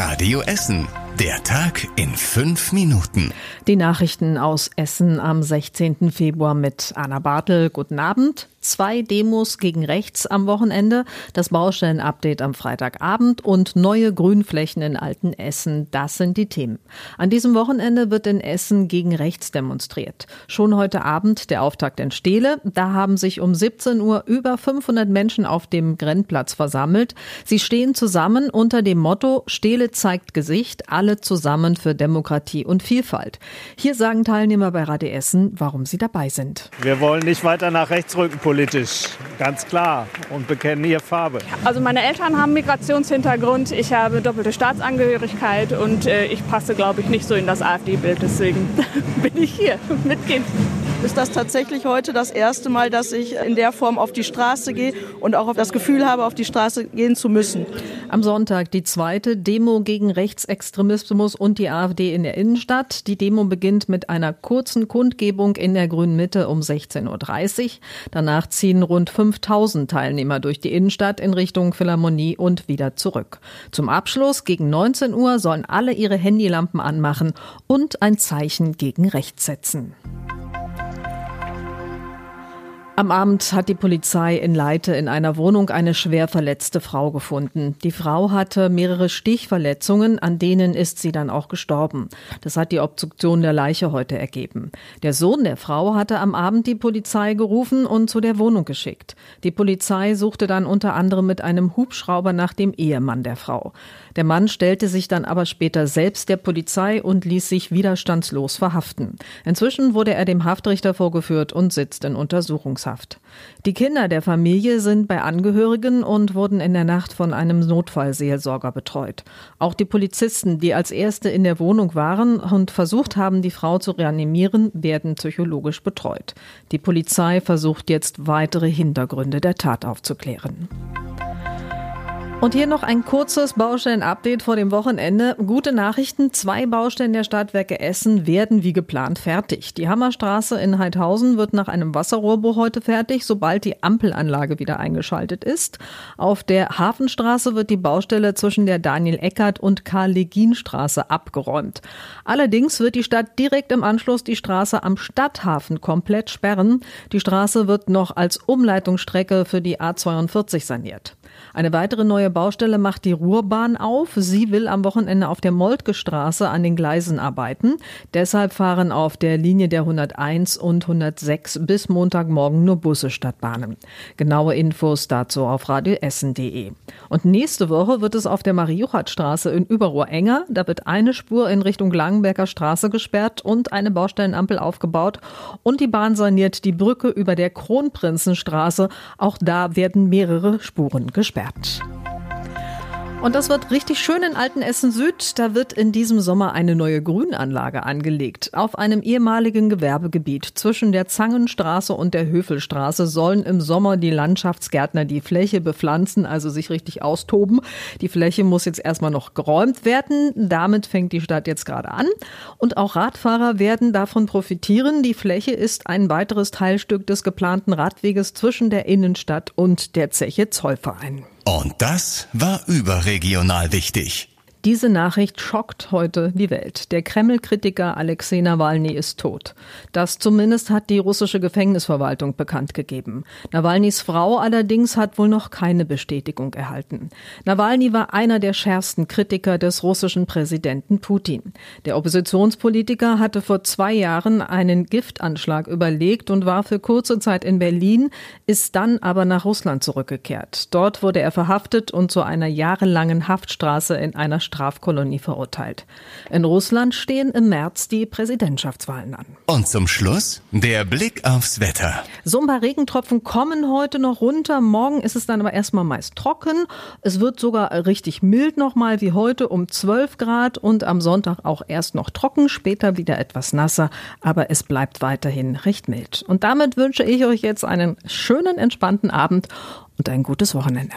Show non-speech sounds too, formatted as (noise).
Radio Essen. Der Tag in fünf Minuten. Die Nachrichten aus Essen am 16. Februar mit Anna Bartel. Guten Abend zwei Demos gegen rechts am Wochenende, das Baustellenupdate am Freitagabend und neue Grünflächen in Altenessen. Das sind die Themen. An diesem Wochenende wird in Essen gegen rechts demonstriert. Schon heute Abend der Auftakt in Steele. Da haben sich um 17 Uhr über 500 Menschen auf dem Grenzplatz versammelt. Sie stehen zusammen unter dem Motto Steele zeigt Gesicht, alle zusammen für Demokratie und Vielfalt. Hier sagen Teilnehmer bei Radio Essen, warum sie dabei sind. Wir wollen nicht weiter nach rechts rücken politisch, ganz klar, und bekennen hier Farbe. Also meine Eltern haben Migrationshintergrund, ich habe doppelte Staatsangehörigkeit und äh, ich passe, glaube ich, nicht so in das AfD-Bild. Deswegen (laughs) bin ich hier. Mitgehen ist das tatsächlich heute das erste Mal, dass ich in der Form auf die Straße gehe und auch das Gefühl habe, auf die Straße gehen zu müssen. Am Sonntag die zweite Demo gegen Rechtsextremismus und die AfD in der Innenstadt. Die Demo beginnt mit einer kurzen Kundgebung in der Grünen Mitte um 16.30 Uhr. Danach ziehen rund 5000 Teilnehmer durch die Innenstadt in Richtung Philharmonie und wieder zurück. Zum Abschluss gegen 19 Uhr sollen alle ihre Handylampen anmachen und ein Zeichen gegen rechts setzen. Am Abend hat die Polizei in Leite in einer Wohnung eine schwer verletzte Frau gefunden. Die Frau hatte mehrere Stichverletzungen, an denen ist sie dann auch gestorben. Das hat die Obduktion der Leiche heute ergeben. Der Sohn der Frau hatte am Abend die Polizei gerufen und zu der Wohnung geschickt. Die Polizei suchte dann unter anderem mit einem Hubschrauber nach dem Ehemann der Frau. Der Mann stellte sich dann aber später selbst der Polizei und ließ sich widerstandslos verhaften. Inzwischen wurde er dem Haftrichter vorgeführt und sitzt in Untersuchungshaft. Unterkunftshaft. Die Kinder der Familie sind bei Angehörigen und wurden in der Nacht von einem Notfallseelsorger betreut. Auch die Polizisten, die als Erste in der Wohnung waren und versucht haben, die Frau zu reanimieren, werden psychologisch betreut. Die Polizei versucht jetzt weitere Hintergründe der Tat aufzuklären. Und hier noch ein kurzes Baustellen-Update vor dem Wochenende. Gute Nachrichten. Zwei Baustellen der Stadtwerke Essen werden wie geplant fertig. Die Hammerstraße in Heidhausen wird nach einem Wasserrohrbruch heute fertig, sobald die Ampelanlage wieder eingeschaltet ist. Auf der Hafenstraße wird die Baustelle zwischen der Daniel-Eckert und Karl-Legin-Straße abgeräumt. Allerdings wird die Stadt direkt im Anschluss die Straße am Stadthafen komplett sperren. Die Straße wird noch als Umleitungsstrecke für die A42 saniert. Eine weitere neue Baustelle macht die Ruhrbahn auf. Sie will am Wochenende auf der Moltke Straße an den Gleisen arbeiten. Deshalb fahren auf der Linie der 101 und 106 bis Montagmorgen nur Busse statt Bahnen. Genaue Infos dazu auf radioessen.de. Und nächste Woche wird es auf der Marie-Juchat-Straße in Überrohr enger. Da wird eine Spur in Richtung Langenberger Straße gesperrt und eine Baustellenampel aufgebaut. Und die Bahn saniert die Brücke über der Kronprinzenstraße. Auch da werden mehrere Spuren gesperrt. Und das wird richtig schön in Altenessen Süd. Da wird in diesem Sommer eine neue Grünanlage angelegt. Auf einem ehemaligen Gewerbegebiet zwischen der Zangenstraße und der Höfelstraße sollen im Sommer die Landschaftsgärtner die Fläche bepflanzen, also sich richtig austoben. Die Fläche muss jetzt erstmal noch geräumt werden. Damit fängt die Stadt jetzt gerade an. Und auch Radfahrer werden davon profitieren. Die Fläche ist ein weiteres Teilstück des geplanten Radweges zwischen der Innenstadt und der Zeche Zollverein. Und das war überregional wichtig. Diese Nachricht schockt heute die Welt. Der Kreml-Kritiker Alexei Nawalny ist tot. Das zumindest hat die russische Gefängnisverwaltung bekannt gegeben. Nawalnys Frau allerdings hat wohl noch keine Bestätigung erhalten. Nawalny war einer der schärfsten Kritiker des russischen Präsidenten Putin. Der Oppositionspolitiker hatte vor zwei Jahren einen Giftanschlag überlegt und war für kurze Zeit in Berlin, ist dann aber nach Russland zurückgekehrt. Dort wurde er verhaftet und zu einer jahrelangen Haftstraße in einer Straße Strafkolonie verurteilt. In Russland stehen im März die Präsidentschaftswahlen an. Und zum Schluss der Blick aufs Wetter. So ein paar Regentropfen kommen heute noch runter. Morgen ist es dann aber erstmal meist trocken. Es wird sogar richtig mild nochmal wie heute um 12 Grad und am Sonntag auch erst noch trocken, später wieder etwas nasser, aber es bleibt weiterhin recht mild. Und damit wünsche ich euch jetzt einen schönen, entspannten Abend und ein gutes Wochenende.